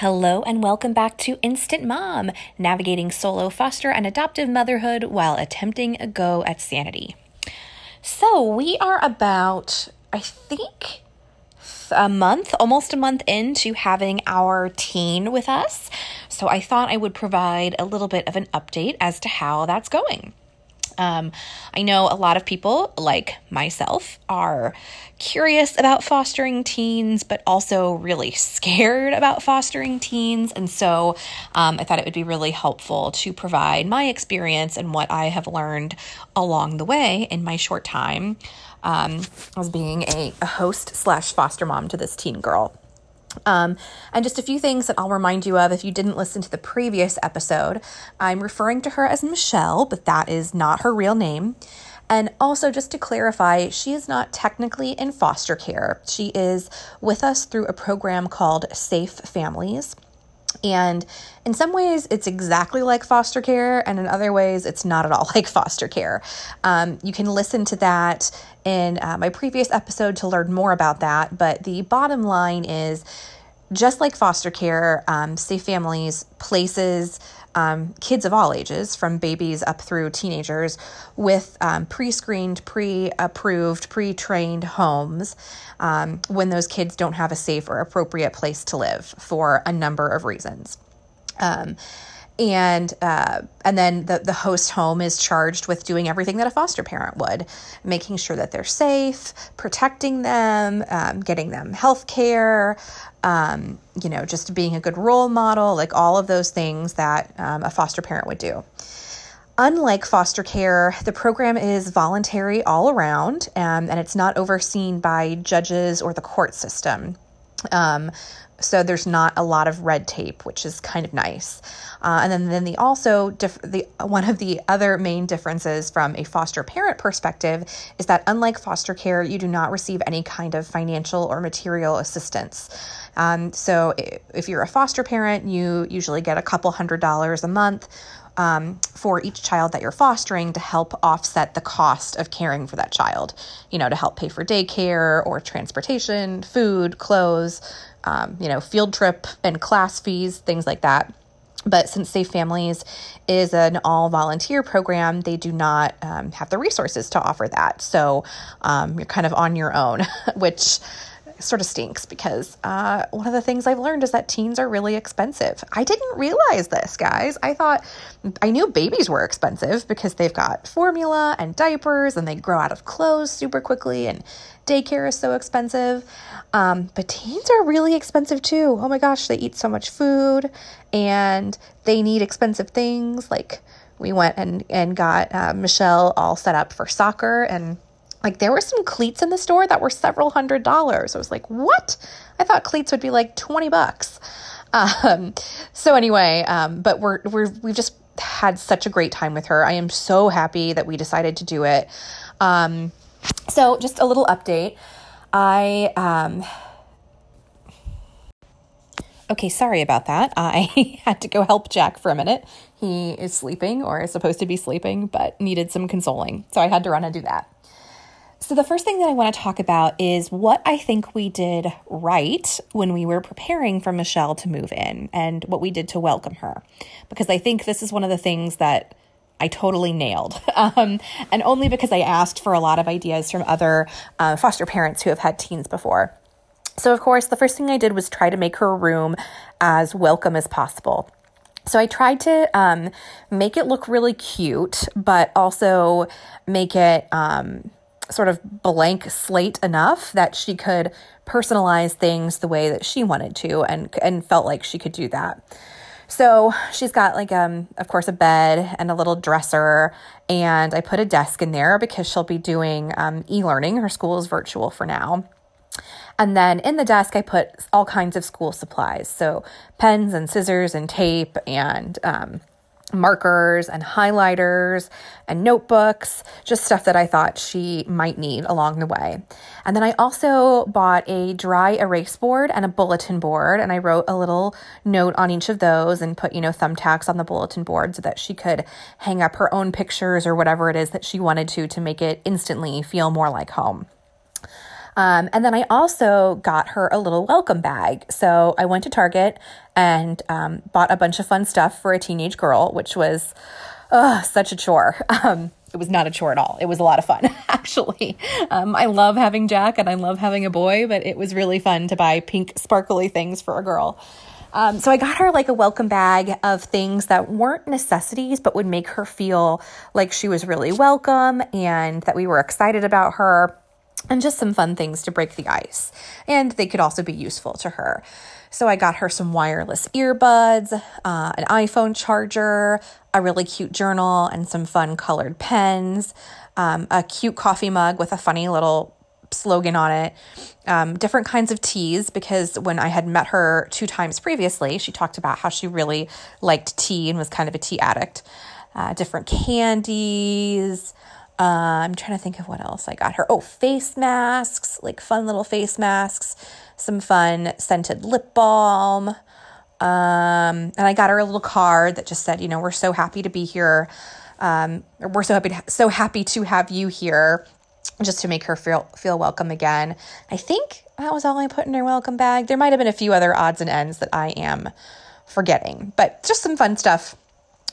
Hello and welcome back to Instant Mom, navigating solo foster and adoptive motherhood while attempting a go at sanity. So, we are about, I think, a month, almost a month into having our teen with us. So, I thought I would provide a little bit of an update as to how that's going. Um, I know a lot of people, like myself, are curious about fostering teens, but also really scared about fostering teens. And so um, I thought it would be really helpful to provide my experience and what I have learned along the way in my short time um, as being a, a host slash foster mom to this teen girl. Um, and just a few things that I'll remind you of if you didn't listen to the previous episode. I'm referring to her as Michelle, but that is not her real name. And also, just to clarify, she is not technically in foster care. She is with us through a program called Safe Families. And in some ways, it's exactly like foster care, and in other ways, it's not at all like foster care. Um, you can listen to that in uh, my previous episode to learn more about that. But the bottom line is just like foster care, um, Safe Families places um, kids of all ages, from babies up through teenagers, with um, pre screened, pre approved, pre trained homes um, when those kids don't have a safe or appropriate place to live for a number of reasons. And uh, and then the, the host home is charged with doing everything that a foster parent would making sure that they're safe protecting them um, getting them health care um, you know just being a good role model like all of those things that um, a foster parent would do Unlike foster care, the program is voluntary all around um, and it's not overseen by judges or the court system. Um, so there's not a lot of red tape, which is kind of nice. Uh, and then, then the also diff- the one of the other main differences from a foster parent perspective is that unlike foster care, you do not receive any kind of financial or material assistance. Um, so if you're a foster parent, you usually get a couple hundred dollars a month. Um, for each child that you're fostering to help offset the cost of caring for that child, you know, to help pay for daycare or transportation, food, clothes, um, you know, field trip and class fees, things like that. But since Safe Families is an all volunteer program, they do not um, have the resources to offer that. So um, you're kind of on your own, which sort of stinks because uh, one of the things I've learned is that teens are really expensive. I didn't realize this, guys. I thought I knew babies were expensive because they've got formula and diapers and they grow out of clothes super quickly and daycare is so expensive. Um, but teens are really expensive too. Oh my gosh, they eat so much food and they need expensive things. Like we went and, and got uh, Michelle all set up for soccer and like there were some cleats in the store that were several hundred dollars. I was like, what? I thought cleats would be like 20 bucks. Um, so anyway, um, but we're, we're, we've just had such a great time with her. I am so happy that we decided to do it. Um, so just a little update. I, um, Okay, sorry about that. I had to go help Jack for a minute. He is sleeping or is supposed to be sleeping, but needed some consoling. So I had to run and do that. So, the first thing that I want to talk about is what I think we did right when we were preparing for Michelle to move in and what we did to welcome her. Because I think this is one of the things that I totally nailed. Um, and only because I asked for a lot of ideas from other uh, foster parents who have had teens before. So, of course, the first thing I did was try to make her room as welcome as possible. So I tried to um, make it look really cute, but also make it um, sort of blank slate enough that she could personalize things the way that she wanted to and and felt like she could do that. So she's got like um of course a bed and a little dresser and I put a desk in there because she'll be doing um, e-learning. Her school is virtual for now. And then in the desk, I put all kinds of school supplies. So pens and scissors and tape and um, markers and highlighters and notebooks, just stuff that I thought she might need along the way. And then I also bought a dry erase board and a bulletin board, and I wrote a little note on each of those and put, you know, thumbtacks on the bulletin board so that she could hang up her own pictures or whatever it is that she wanted to to make it instantly feel more like home. Um, and then I also got her a little welcome bag. So I went to Target and um, bought a bunch of fun stuff for a teenage girl, which was uh, such a chore. Um, it was not a chore at all. It was a lot of fun, actually. Um, I love having Jack and I love having a boy, but it was really fun to buy pink, sparkly things for a girl. Um, so I got her like a welcome bag of things that weren't necessities, but would make her feel like she was really welcome and that we were excited about her, and just some fun things to break the ice. And they could also be useful to her. So I got her some wireless earbuds, uh, an iPhone charger, a really cute journal, and some fun colored pens, um, a cute coffee mug with a funny little slogan on it, um, different kinds of teas, because when I had met her two times previously, she talked about how she really liked tea and was kind of a tea addict. Uh, different candies. Uh, I'm trying to think of what else I got her. Oh, face masks, like fun little face masks, some fun scented lip balm. Um, and I got her a little card that just said, you know, we're so happy to be here. Um, we're so happy to, so happy to have you here just to make her feel feel welcome again. I think that was all I put in her welcome bag. There might have been a few other odds and ends that I am forgetting, but just some fun stuff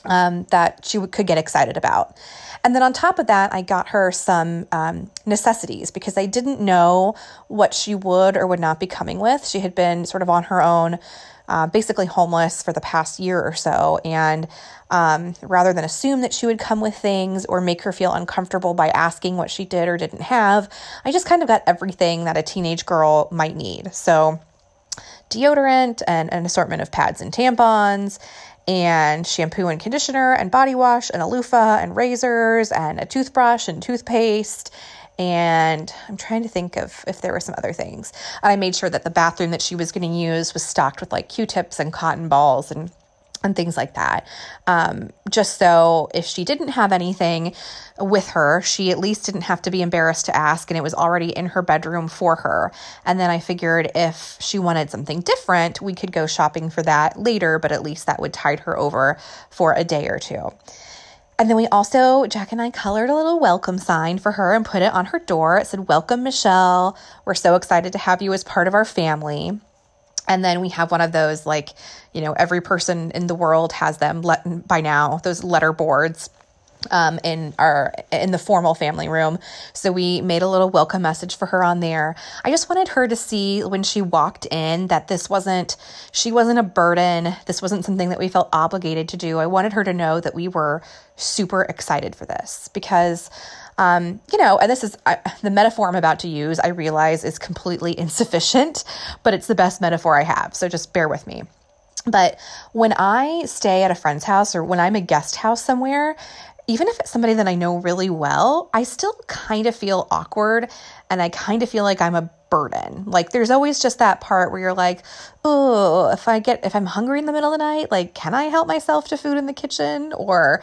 um, that she could get excited about. And then on top of that, I got her some um, necessities because I didn't know what she would or would not be coming with. She had been sort of on her own uh, basically homeless for the past year or so. And um, rather than assume that she would come with things or make her feel uncomfortable by asking what she did or didn't have, I just kind of got everything that a teenage girl might need. So, deodorant and an assortment of pads and tampons and shampoo and conditioner and body wash and a loofah and razors and a toothbrush and toothpaste and I'm trying to think of if there were some other things. I made sure that the bathroom that she was going to use was stocked with like Q-tips and cotton balls and and things like that. Um, just so if she didn't have anything with her, she at least didn't have to be embarrassed to ask, and it was already in her bedroom for her. And then I figured if she wanted something different, we could go shopping for that later, but at least that would tide her over for a day or two. And then we also, Jack and I colored a little welcome sign for her and put it on her door. It said, Welcome, Michelle. We're so excited to have you as part of our family. And then we have one of those, like, you know, every person in the world has them let, by now, those letter boards um, in our in the formal family room. So we made a little welcome message for her on there. I just wanted her to see when she walked in that this wasn't she wasn't a burden. This wasn't something that we felt obligated to do. I wanted her to know that we were super excited for this because um, you know, and this is I, the metaphor I'm about to use, I realize is completely insufficient, but it's the best metaphor I have. So just bear with me. But when I stay at a friend's house or when I'm a guest house somewhere, even if it's somebody that I know really well, I still kind of feel awkward and I kind of feel like I'm a burden. Like there's always just that part where you're like, "Oh, if I get if I'm hungry in the middle of the night, like can I help myself to food in the kitchen or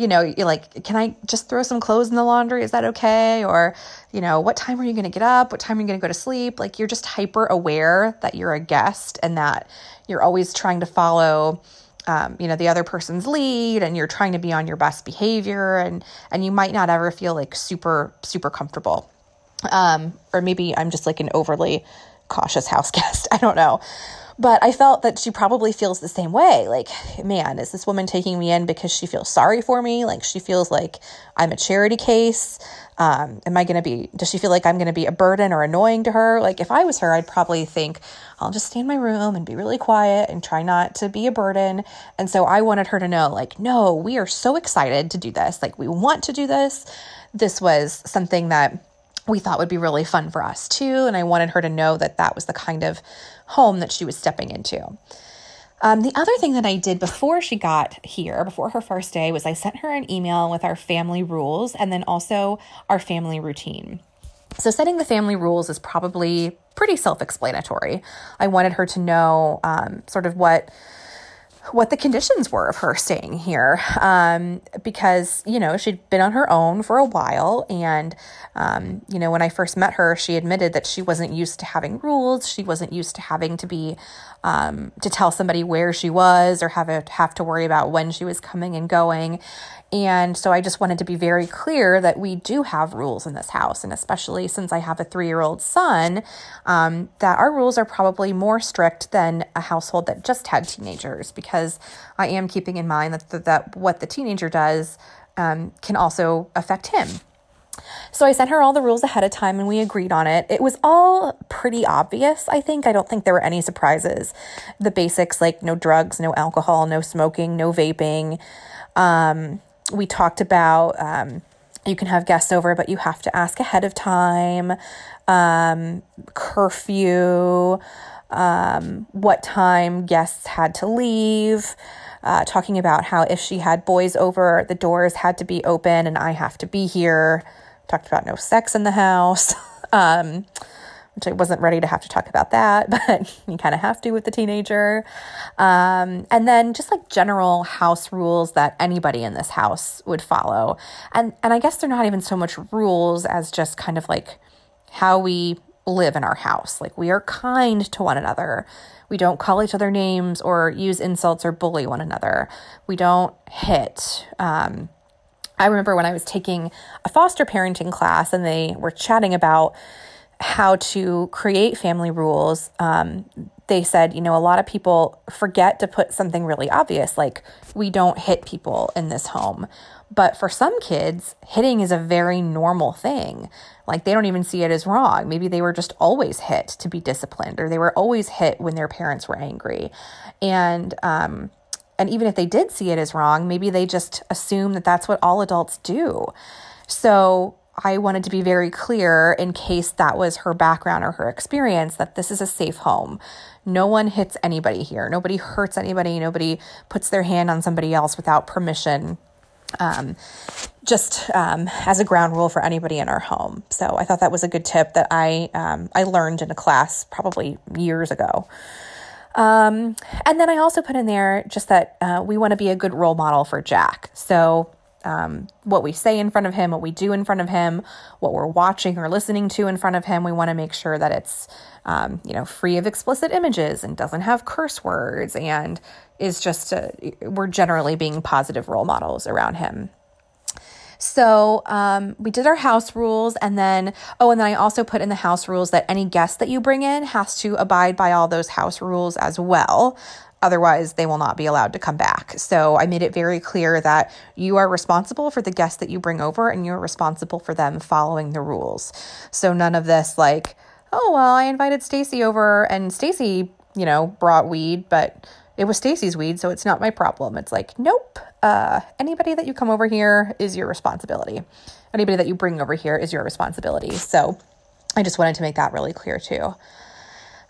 you know, you're like, can I just throw some clothes in the laundry? Is that okay? Or, you know, what time are you going to get up? What time are you going to go to sleep? Like, you're just hyper aware that you're a guest and that you're always trying to follow um, you know the other person's lead and you're trying to be on your best behavior and and you might not ever feel like super super comfortable. Um, or maybe i'm just like an overly cautious house guest. I don't know but I felt that she probably feels the same way. Like, man, is this woman taking me in because she feels sorry for me? Like, she feels like I'm a charity case. Um, am I going to be, does she feel like I'm going to be a burden or annoying to her? Like, if I was her, I'd probably think, I'll just stay in my room and be really quiet and try not to be a burden. And so I wanted her to know, like, no, we are so excited to do this. Like, we want to do this. This was something that we thought would be really fun for us too. And I wanted her to know that that was the kind of home that she was stepping into. Um, the other thing that I did before she got here, before her first day, was I sent her an email with our family rules and then also our family routine. So, setting the family rules is probably pretty self explanatory. I wanted her to know um, sort of what what the conditions were of her staying here um, because you know she'd been on her own for a while and um, you know when i first met her she admitted that she wasn't used to having rules she wasn't used to having to be um, to tell somebody where she was or have a, have to worry about when she was coming and going. And so I just wanted to be very clear that we do have rules in this house. And especially since I have a three year old son, um, that our rules are probably more strict than a household that just had teenagers, because I am keeping in mind that, that, that what the teenager does um, can also affect him. So I sent her all the rules ahead of time and we agreed on it. It was all pretty obvious, I think. I don't think there were any surprises. The basics like no drugs, no alcohol, no smoking, no vaping. Um, we talked about um, you can have guests over, but you have to ask ahead of time. Um, curfew, um, what time guests had to leave. Uh, talking about how if she had boys over, the doors had to be open and I have to be here. Talked about no sex in the house. um, which I wasn't ready to have to talk about that, but you kind of have to with the teenager. Um, and then just like general house rules that anybody in this house would follow. And and I guess they're not even so much rules as just kind of like how we live in our house. Like we are kind to one another. We don't call each other names or use insults or bully one another. We don't hit. Um, I remember when I was taking a foster parenting class and they were chatting about how to create family rules, um, they said, you know, a lot of people forget to put something really obvious, like we don't hit people in this home. But for some kids, hitting is a very normal thing. Like they don't even see it as wrong. Maybe they were just always hit to be disciplined, or they were always hit when their parents were angry. And, um, and even if they did see it as wrong, maybe they just assume that that's what all adults do. So I wanted to be very clear in case that was her background or her experience that this is a safe home. No one hits anybody here. Nobody hurts anybody. Nobody puts their hand on somebody else without permission. Um, just um, as a ground rule for anybody in our home. So I thought that was a good tip that I um, I learned in a class probably years ago. Um, and then I also put in there just that uh, we want to be a good role model for Jack. So um, what we say in front of him, what we do in front of him, what we're watching or listening to in front of him. We want to make sure that it's, um, you know, free of explicit images and doesn't have curse words and is just, a, we're generally being positive role models around him. So um, we did our house rules, and then oh, and then I also put in the house rules that any guest that you bring in has to abide by all those house rules as well. Otherwise, they will not be allowed to come back. So I made it very clear that you are responsible for the guests that you bring over and you're responsible for them following the rules. So none of this like, oh, well, I invited Stacy over and Stacy, you know, brought weed, but it was Stacy's weed, so it's not my problem. It's like, nope. Uh, anybody that you come over here is your responsibility. Anybody that you bring over here is your responsibility. So I just wanted to make that really clear too.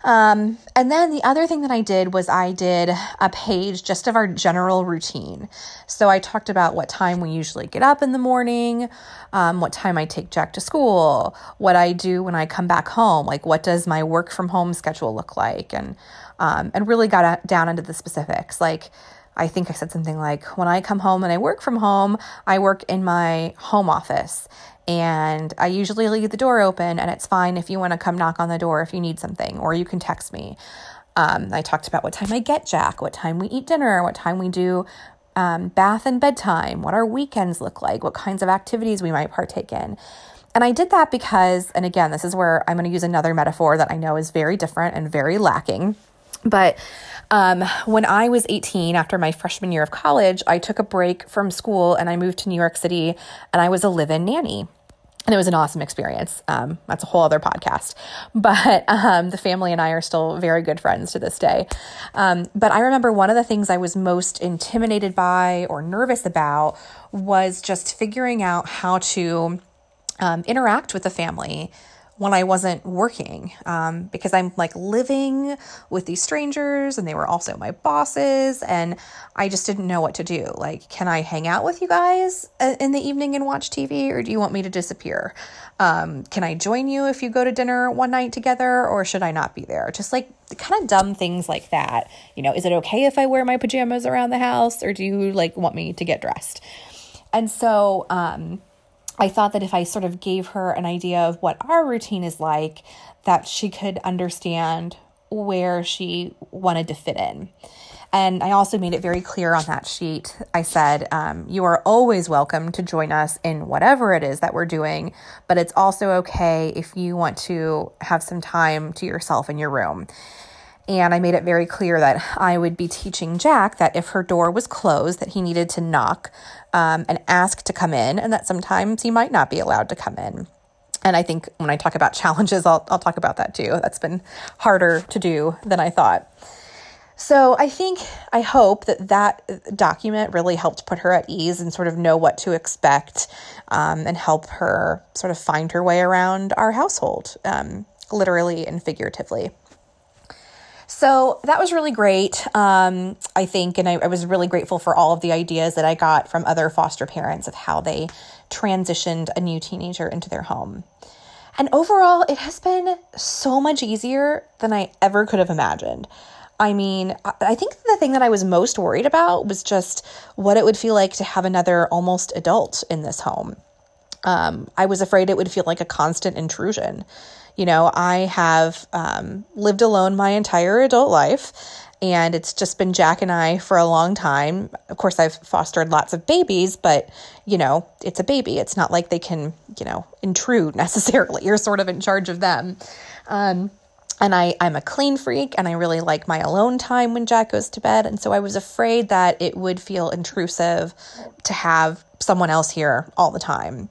Um, and then the other thing that I did was I did a page just of our general routine. So I talked about what time we usually get up in the morning, um, what time I take Jack to school, what I do when I come back home, like what does my work from home schedule look like, and um, and really got down into the specifics, like. I think I said something like, when I come home and I work from home, I work in my home office and I usually leave the door open, and it's fine if you want to come knock on the door if you need something, or you can text me. Um, I talked about what time I get Jack, what time we eat dinner, what time we do um, bath and bedtime, what our weekends look like, what kinds of activities we might partake in. And I did that because, and again, this is where I'm going to use another metaphor that I know is very different and very lacking. But um, when I was 18, after my freshman year of college, I took a break from school and I moved to New York City and I was a live in nanny. And it was an awesome experience. Um, that's a whole other podcast. But um, the family and I are still very good friends to this day. Um, but I remember one of the things I was most intimidated by or nervous about was just figuring out how to um, interact with the family when I wasn't working um, because I'm like living with these strangers and they were also my bosses and I just didn't know what to do. Like, can I hang out with you guys uh, in the evening and watch TV or do you want me to disappear? Um, can I join you if you go to dinner one night together or should I not be there? Just like kind of dumb things like that. You know, is it okay if I wear my pajamas around the house or do you like want me to get dressed? And so, um, I thought that if I sort of gave her an idea of what our routine is like, that she could understand where she wanted to fit in. And I also made it very clear on that sheet. I said, um, You are always welcome to join us in whatever it is that we're doing, but it's also okay if you want to have some time to yourself in your room. And I made it very clear that I would be teaching Jack that if her door was closed, that he needed to knock um, and ask to come in, and that sometimes he might not be allowed to come in. And I think when I talk about challenges, I'll, I'll talk about that too. That's been harder to do than I thought. So I think, I hope that that document really helped put her at ease and sort of know what to expect um, and help her sort of find her way around our household, um, literally and figuratively. So that was really great, um, I think. And I, I, was really grateful for all of the ideas that I got from other foster parents of how they transitioned a new teenager into their home. And overall, it has been so much easier than I ever could have imagined. I mean, I think the thing that I was most worried about was just what it would feel like to have another almost adult in this home. Um, I was afraid it would feel like a constant intrusion. You know, I have um, lived alone my entire adult life, and it's just been Jack and I for a long time. Of course, I've fostered lots of babies, but you know, it's a baby. It's not like they can, you know, intrude necessarily. You're sort of in charge of them. Um, and I, I'm a clean freak and I really like my alone time when Jack goes to bed. And so I was afraid that it would feel intrusive to have someone else here all the time.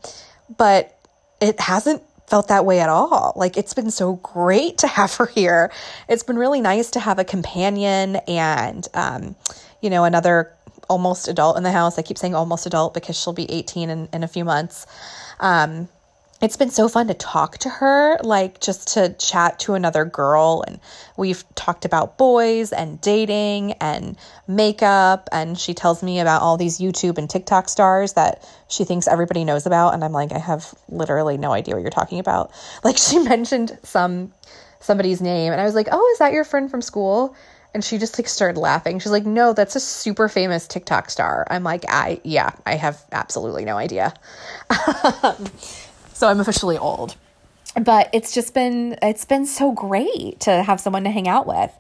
But it hasn't felt that way at all. Like it's been so great to have her here. It's been really nice to have a companion and, um, you know, another almost adult in the house. I keep saying almost adult because she'll be 18 in, in a few months. Um, it's been so fun to talk to her, like just to chat to another girl. And we've talked about boys and dating and makeup. And she tells me about all these YouTube and TikTok stars that she thinks everybody knows about. And I'm like, I have literally no idea what you're talking about. Like she mentioned some somebody's name and I was like, "Oh, is that your friend from school?" And she just like started laughing. She's like, "No, that's a super famous TikTok star." I'm like, "I yeah, I have absolutely no idea." Um, so I'm officially old. But it's just been it's been so great to have someone to hang out with.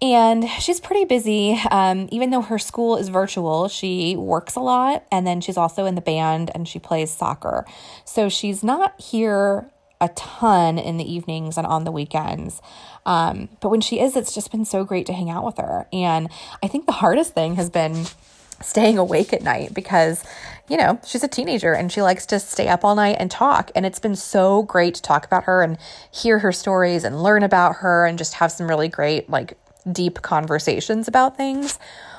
And she's pretty busy. Um, even though her school is virtual, she works a lot. And then she's also in the band and she plays soccer. So she's not here a ton in the evenings and on the weekends. Um, but when she is, it's just been so great to hang out with her. And I think the hardest thing has been staying awake at night because, you know, she's a teenager and she likes to stay up all night and talk. And it's been so great to talk about her and hear her stories and learn about her and just have some really great, like, deep conversations about things.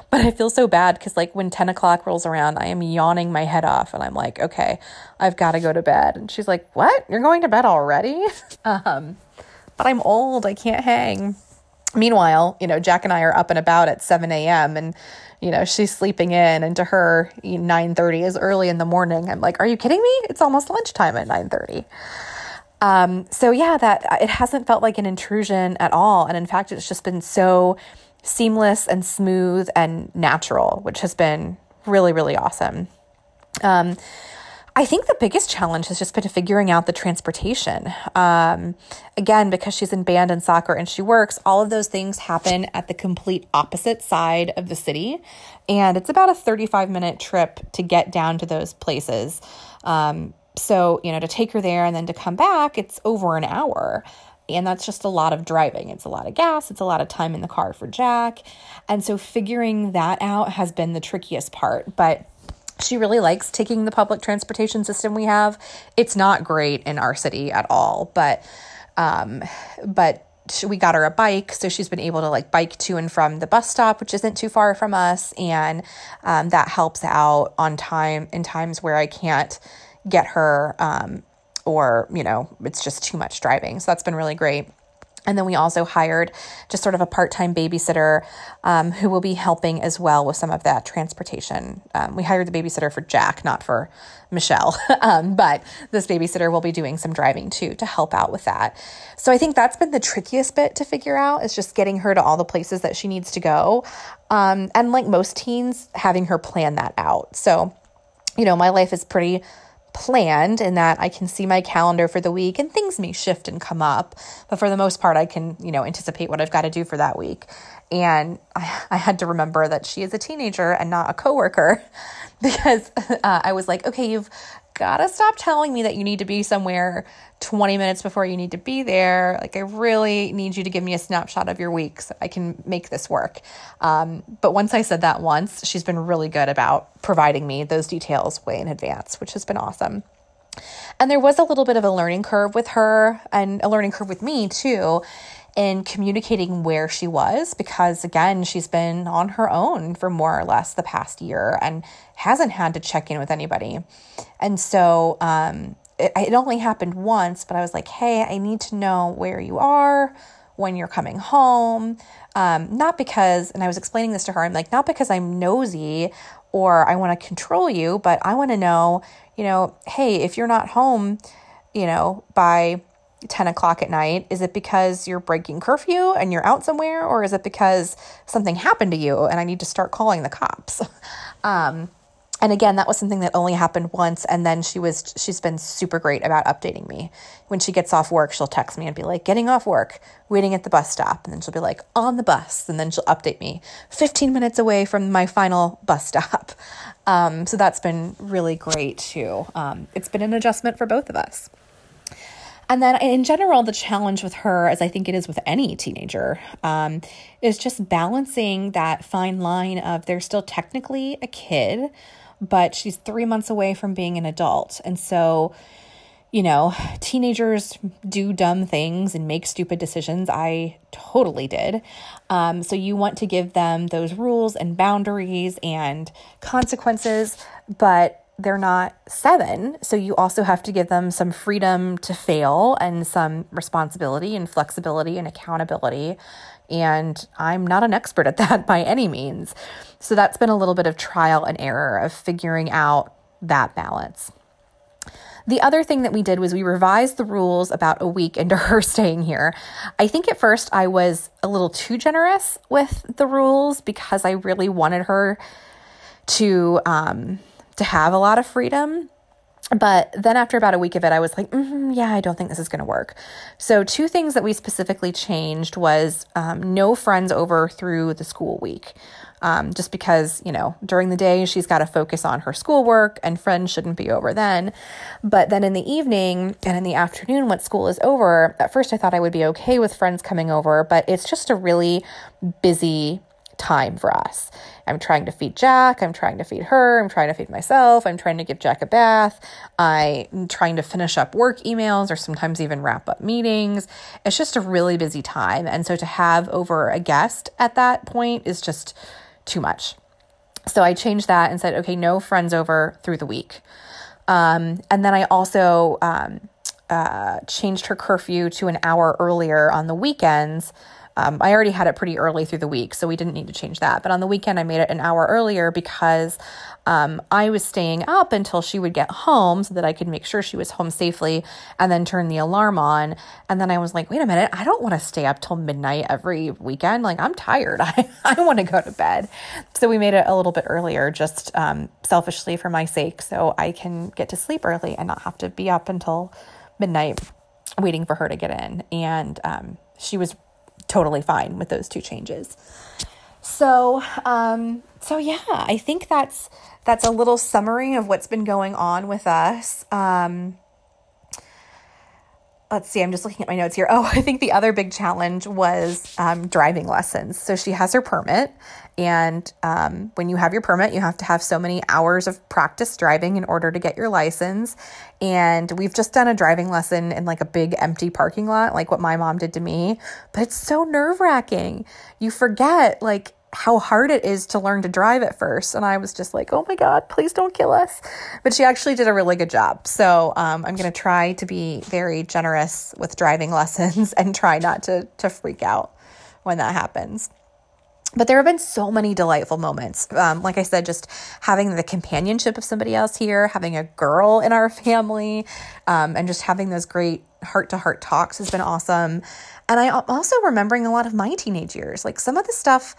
But I feel so bad because, like, when 10 o'clock rolls around, I am yawning my head off and I'm like, okay, I've got to go to bed. And she's like, what? You're going to bed already? um, but I'm old. I can't hang. Meanwhile, you know, Jack and I are up and about at 7 a.m. and you know she's sleeping in and to her 9.30 is early in the morning. I'm like are you kidding me? It's almost lunchtime at 9.30 um, so yeah that it hasn't felt like an intrusion at all. And in fact it's just been so seamless and smooth and natural which has been really really awesome. Um, I think the biggest challenge has just been figuring out the transportation. Um, again, because she's in band and soccer and she works, all of those things happen at the complete opposite side of the city. And it's about a 35 minute trip to get down to those places. Um, so, you know, to take her there and then to come back, it's over an hour. And that's just a lot of driving. It's a lot of gas. It's a lot of time in the car for Jack. And so figuring that out has been the trickiest part. But she really likes taking the public transportation system we have. It's not great in our city at all, but um, but we got her a bike, so she's been able to like bike to and from the bus stop, which isn't too far from us, and um, that helps out on time in times where I can't get her, um, or you know, it's just too much driving. So that's been really great. And then we also hired just sort of a part time babysitter um, who will be helping as well with some of that transportation. Um, we hired the babysitter for Jack, not for Michelle, um, but this babysitter will be doing some driving too to help out with that. So I think that's been the trickiest bit to figure out is just getting her to all the places that she needs to go. Um, and like most teens, having her plan that out. So, you know, my life is pretty planned in that I can see my calendar for the week and things may shift and come up. But for the most part, I can, you know, anticipate what I've got to do for that week. And I, I had to remember that she is a teenager and not a coworker because uh, I was like, okay, you've gotta stop telling me that you need to be somewhere 20 minutes before you need to be there. Like, I really need you to give me a snapshot of your week so I can make this work. Um, but once I said that once, she's been really good about providing me those details way in advance, which has been awesome. And there was a little bit of a learning curve with her and a learning curve with me too in communicating where she was because again she's been on her own for more or less the past year and hasn't had to check in with anybody. And so um, it, it only happened once but i was like hey i need to know where you are when you're coming home. Um, not because and i was explaining this to her i'm like not because i'm nosy or i want to control you but i want to know you know hey if you're not home you know by 10 o'clock at night? Is it because you're breaking curfew and you're out somewhere? Or is it because something happened to you and I need to start calling the cops? um, and again, that was something that only happened once. And then she was, she's been super great about updating me. When she gets off work, she'll text me and be like, getting off work, waiting at the bus stop. And then she'll be like, on the bus. And then she'll update me 15 minutes away from my final bus stop. Um, so that's been really great too. Um, it's been an adjustment for both of us. And then in general, the challenge with her, as I think it is with any teenager, um, is just balancing that fine line of they're still technically a kid, but she's three months away from being an adult. And so, you know, teenagers do dumb things and make stupid decisions. I totally did. Um, so you want to give them those rules and boundaries and consequences, but they're not seven. So you also have to give them some freedom to fail and some responsibility and flexibility and accountability. And I'm not an expert at that by any means. So that's been a little bit of trial and error of figuring out that balance. The other thing that we did was we revised the rules about a week into her staying here. I think at first I was a little too generous with the rules because I really wanted her to um, to have a lot of freedom. But then after about a week of it, I was like, mm-hmm, yeah, I don't think this is going to work. So, two things that we specifically changed was um, no friends over through the school week. Um, just because, you know, during the day she's got to focus on her schoolwork and friends shouldn't be over then. But then in the evening and in the afternoon, when school is over, at first I thought I would be okay with friends coming over, but it's just a really busy time for us. I'm trying to feed Jack, I'm trying to feed her, I'm trying to feed myself, I'm trying to give Jack a bath, I'm trying to finish up work emails or sometimes even wrap up meetings. It's just a really busy time. And so to have over a guest at that point is just too much. So I changed that and said, okay, no friends over through the week. Um, and then I also um, uh, changed her curfew to an hour earlier on the weekends um, I already had it pretty early through the week, so we didn't need to change that. But on the weekend, I made it an hour earlier because um, I was staying up until she would get home so that I could make sure she was home safely and then turn the alarm on. And then I was like, wait a minute, I don't want to stay up till midnight every weekend. Like, I'm tired. I, I want to go to bed. So we made it a little bit earlier, just um, selfishly for my sake, so I can get to sleep early and not have to be up until midnight waiting for her to get in. And um, she was totally fine with those two changes. So, um, so yeah, I think that's that's a little summary of what's been going on with us. Um, let's see, I'm just looking at my notes here. Oh, I think the other big challenge was um, driving lessons. So she has her permit, and um, when you have your permit, you have to have so many hours of practice driving in order to get your license. And we've just done a driving lesson in like a big empty parking lot, like what my mom did to me. But it's so nerve wracking. You forget, like, how hard it is to learn to drive at first. And I was just like, oh my God, please don't kill us. But she actually did a really good job. So um, I'm going to try to be very generous with driving lessons and try not to, to freak out when that happens. But there have been so many delightful moments. Um, like I said, just having the companionship of somebody else here, having a girl in our family, um, and just having those great heart to heart talks has been awesome. And I also remembering a lot of my teenage years. Like some of the stuff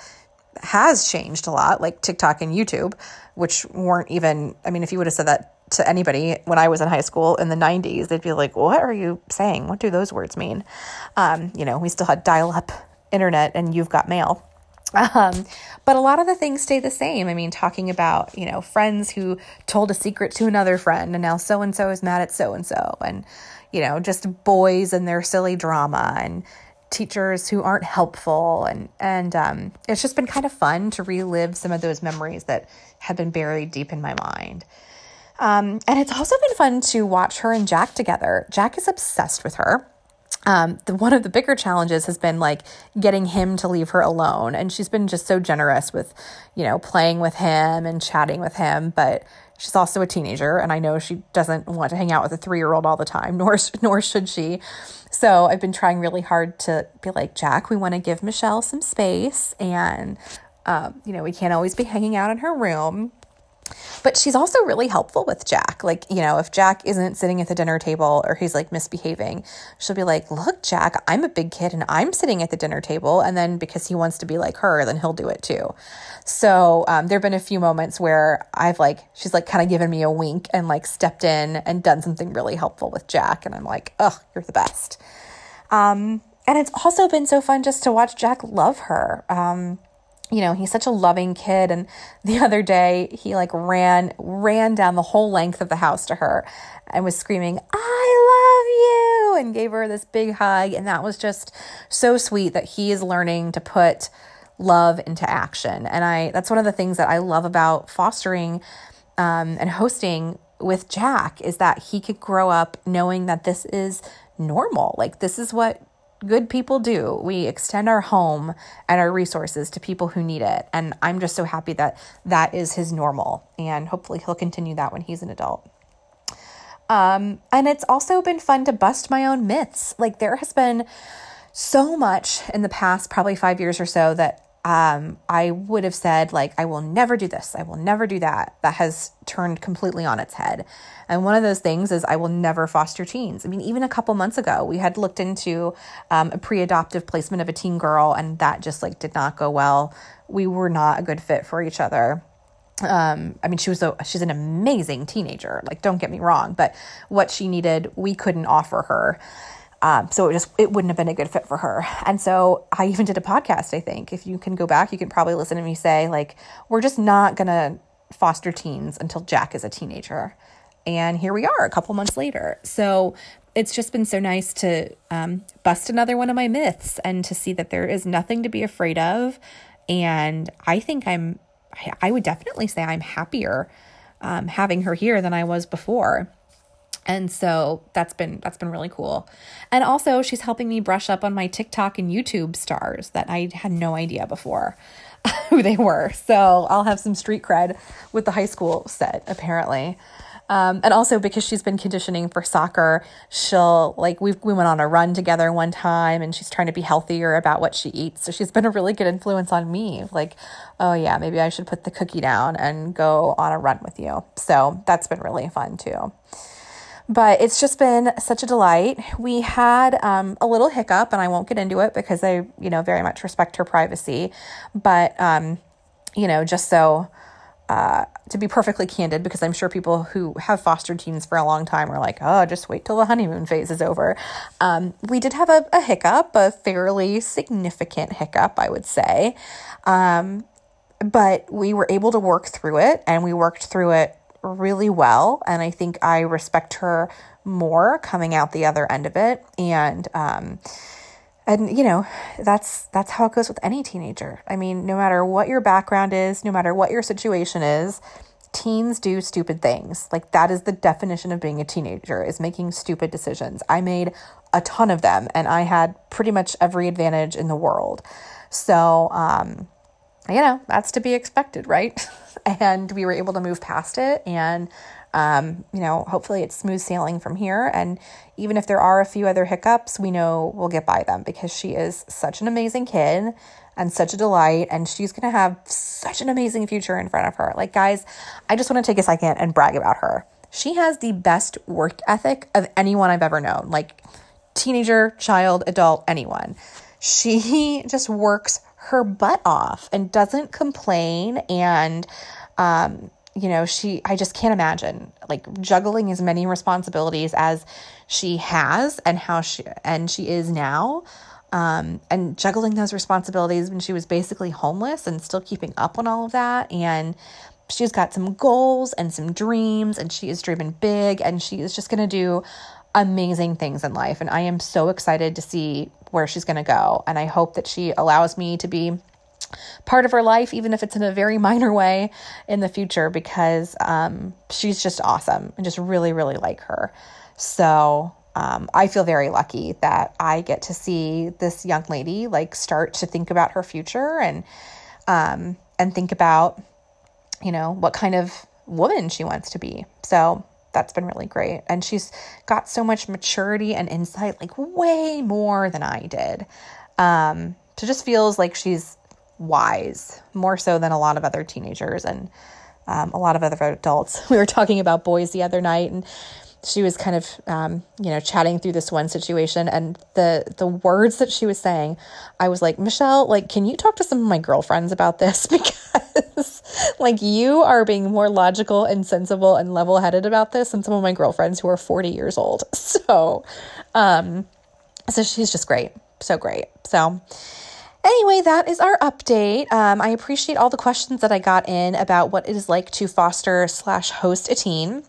has changed a lot, like TikTok and YouTube, which weren't even, I mean, if you would have said that to anybody when I was in high school in the 90s, they'd be like, What are you saying? What do those words mean? Um, you know, we still had dial up internet and you've got mail. Um, but a lot of the things stay the same. I mean, talking about, you know, friends who told a secret to another friend and now so and so is mad at so and so, and, you know, just boys and their silly drama and teachers who aren't helpful. And, and um, it's just been kind of fun to relive some of those memories that have been buried deep in my mind. Um, and it's also been fun to watch her and Jack together. Jack is obsessed with her. Um, the, one of the bigger challenges has been like getting him to leave her alone. And she's been just so generous with, you know, playing with him and chatting with him. But she's also a teenager, and I know she doesn't want to hang out with a three year old all the time, nor, nor should she. So I've been trying really hard to be like, Jack, we want to give Michelle some space. And, um, you know, we can't always be hanging out in her room. But she's also really helpful with Jack. Like, you know, if Jack isn't sitting at the dinner table or he's like misbehaving, she'll be like, Look, Jack, I'm a big kid and I'm sitting at the dinner table. And then because he wants to be like her, then he'll do it too. So um, there have been a few moments where I've like, she's like kind of given me a wink and like stepped in and done something really helpful with Jack. And I'm like, Oh, you're the best. Um, and it's also been so fun just to watch Jack love her. Um, you know, he's such a loving kid. And the other day, he like ran, ran down the whole length of the house to her and was screaming, I love you, and gave her this big hug. And that was just so sweet that he is learning to put love into action. And I, that's one of the things that I love about fostering um, and hosting with Jack is that he could grow up knowing that this is normal. Like, this is what good people do. We extend our home and our resources to people who need it. And I'm just so happy that that is his normal. And hopefully he'll continue that when he's an adult. Um, and it's also been fun to bust my own myths. Like there has been so much in the past, probably five years or so, that um, I would have said, like, I will never do this. I will never do that. That has turned completely on its head. And one of those things is I will never foster teens. I mean, even a couple months ago, we had looked into um, a pre adoptive placement of a teen girl, and that just like did not go well. We were not a good fit for each other. Um, I mean, she was a, she's an amazing teenager. Like, don't get me wrong, but what she needed, we couldn't offer her. Um, so it just it wouldn't have been a good fit for her. And so I even did a podcast. I think if you can go back, you can probably listen to me say like, we're just not gonna foster teens until Jack is a teenager. And here we are, a couple months later. So it's just been so nice to um, bust another one of my myths and to see that there is nothing to be afraid of. And I think I'm, I would definitely say I'm happier um, having her here than I was before. And so that's been that's been really cool. And also she's helping me brush up on my TikTok and YouTube stars that I had no idea before who they were. So I'll have some street cred with the high school set apparently. Um, and also because she's been conditioning for soccer, she'll like we we went on a run together one time, and she's trying to be healthier about what she eats. So she's been a really good influence on me. Like, oh yeah, maybe I should put the cookie down and go on a run with you. So that's been really fun too. But it's just been such a delight. We had um, a little hiccup, and I won't get into it because I, you know, very much respect her privacy. But, um, you know, just so uh, to be perfectly candid, because I'm sure people who have fostered teens for a long time are like, oh, just wait till the honeymoon phase is over. Um, we did have a, a, hiccup, a fairly significant hiccup, I would say. Um, but we were able to work through it, and we worked through it really well. And I think I respect her more coming out the other end of it. And, um, and you know that's that's how it goes with any teenager i mean no matter what your background is no matter what your situation is teens do stupid things like that is the definition of being a teenager is making stupid decisions i made a ton of them and i had pretty much every advantage in the world so um you know that's to be expected right? And we were able to move past it and um, you know hopefully it's smooth sailing from here. And even if there are a few other hiccups we know we'll get by them because she is such an amazing kid and such a delight. And she's going to have such an amazing future in front of her. Like guys i just want to take a second and brag about her. She has the best work ethic of anyone i've ever known. Like teenager child adult anyone she just works her butt off and doesn't complain. And, um, you know, she, I just can't imagine like juggling as many responsibilities as she has and how she, and she is now. Um, and juggling those responsibilities when she was basically homeless and still keeping up on all of that. And she's got some goals and some dreams, and she is dreaming big, and she is just going to do amazing things in life. And I am so excited to see where she's going to go. And I hope that she allows me to be part of her life, even if it's in a very minor way in the future, because um, she's just awesome and just really, really like her. So um, I feel very lucky that I get to see this young lady like start to think about her future and um, and think about you know what kind of woman she wants to be. So that's been really great. And she's got so much maturity and insight, like way more than I did. Um, so just feels like she's wise more so than a lot of other teenagers and um, a lot of other adults. We were talking about boys the other night, and she was kind of um, you know chatting through this one situation and the the words that she was saying i was like michelle like can you talk to some of my girlfriends about this because like you are being more logical and sensible and level-headed about this than some of my girlfriends who are 40 years old so um so she's just great so great so Anyway, that is our update. Um, I appreciate all the questions that I got in about what it is like to foster slash host a teen.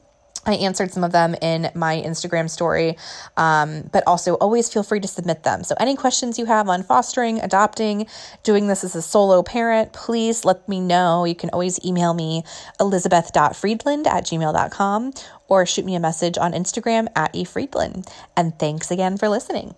I answered some of them in my Instagram story, um, but also always feel free to submit them. So, any questions you have on fostering, adopting, doing this as a solo parent, please let me know. You can always email me, elizabeth.friedland at gmail.com, or shoot me a message on Instagram at efriedland. And thanks again for listening.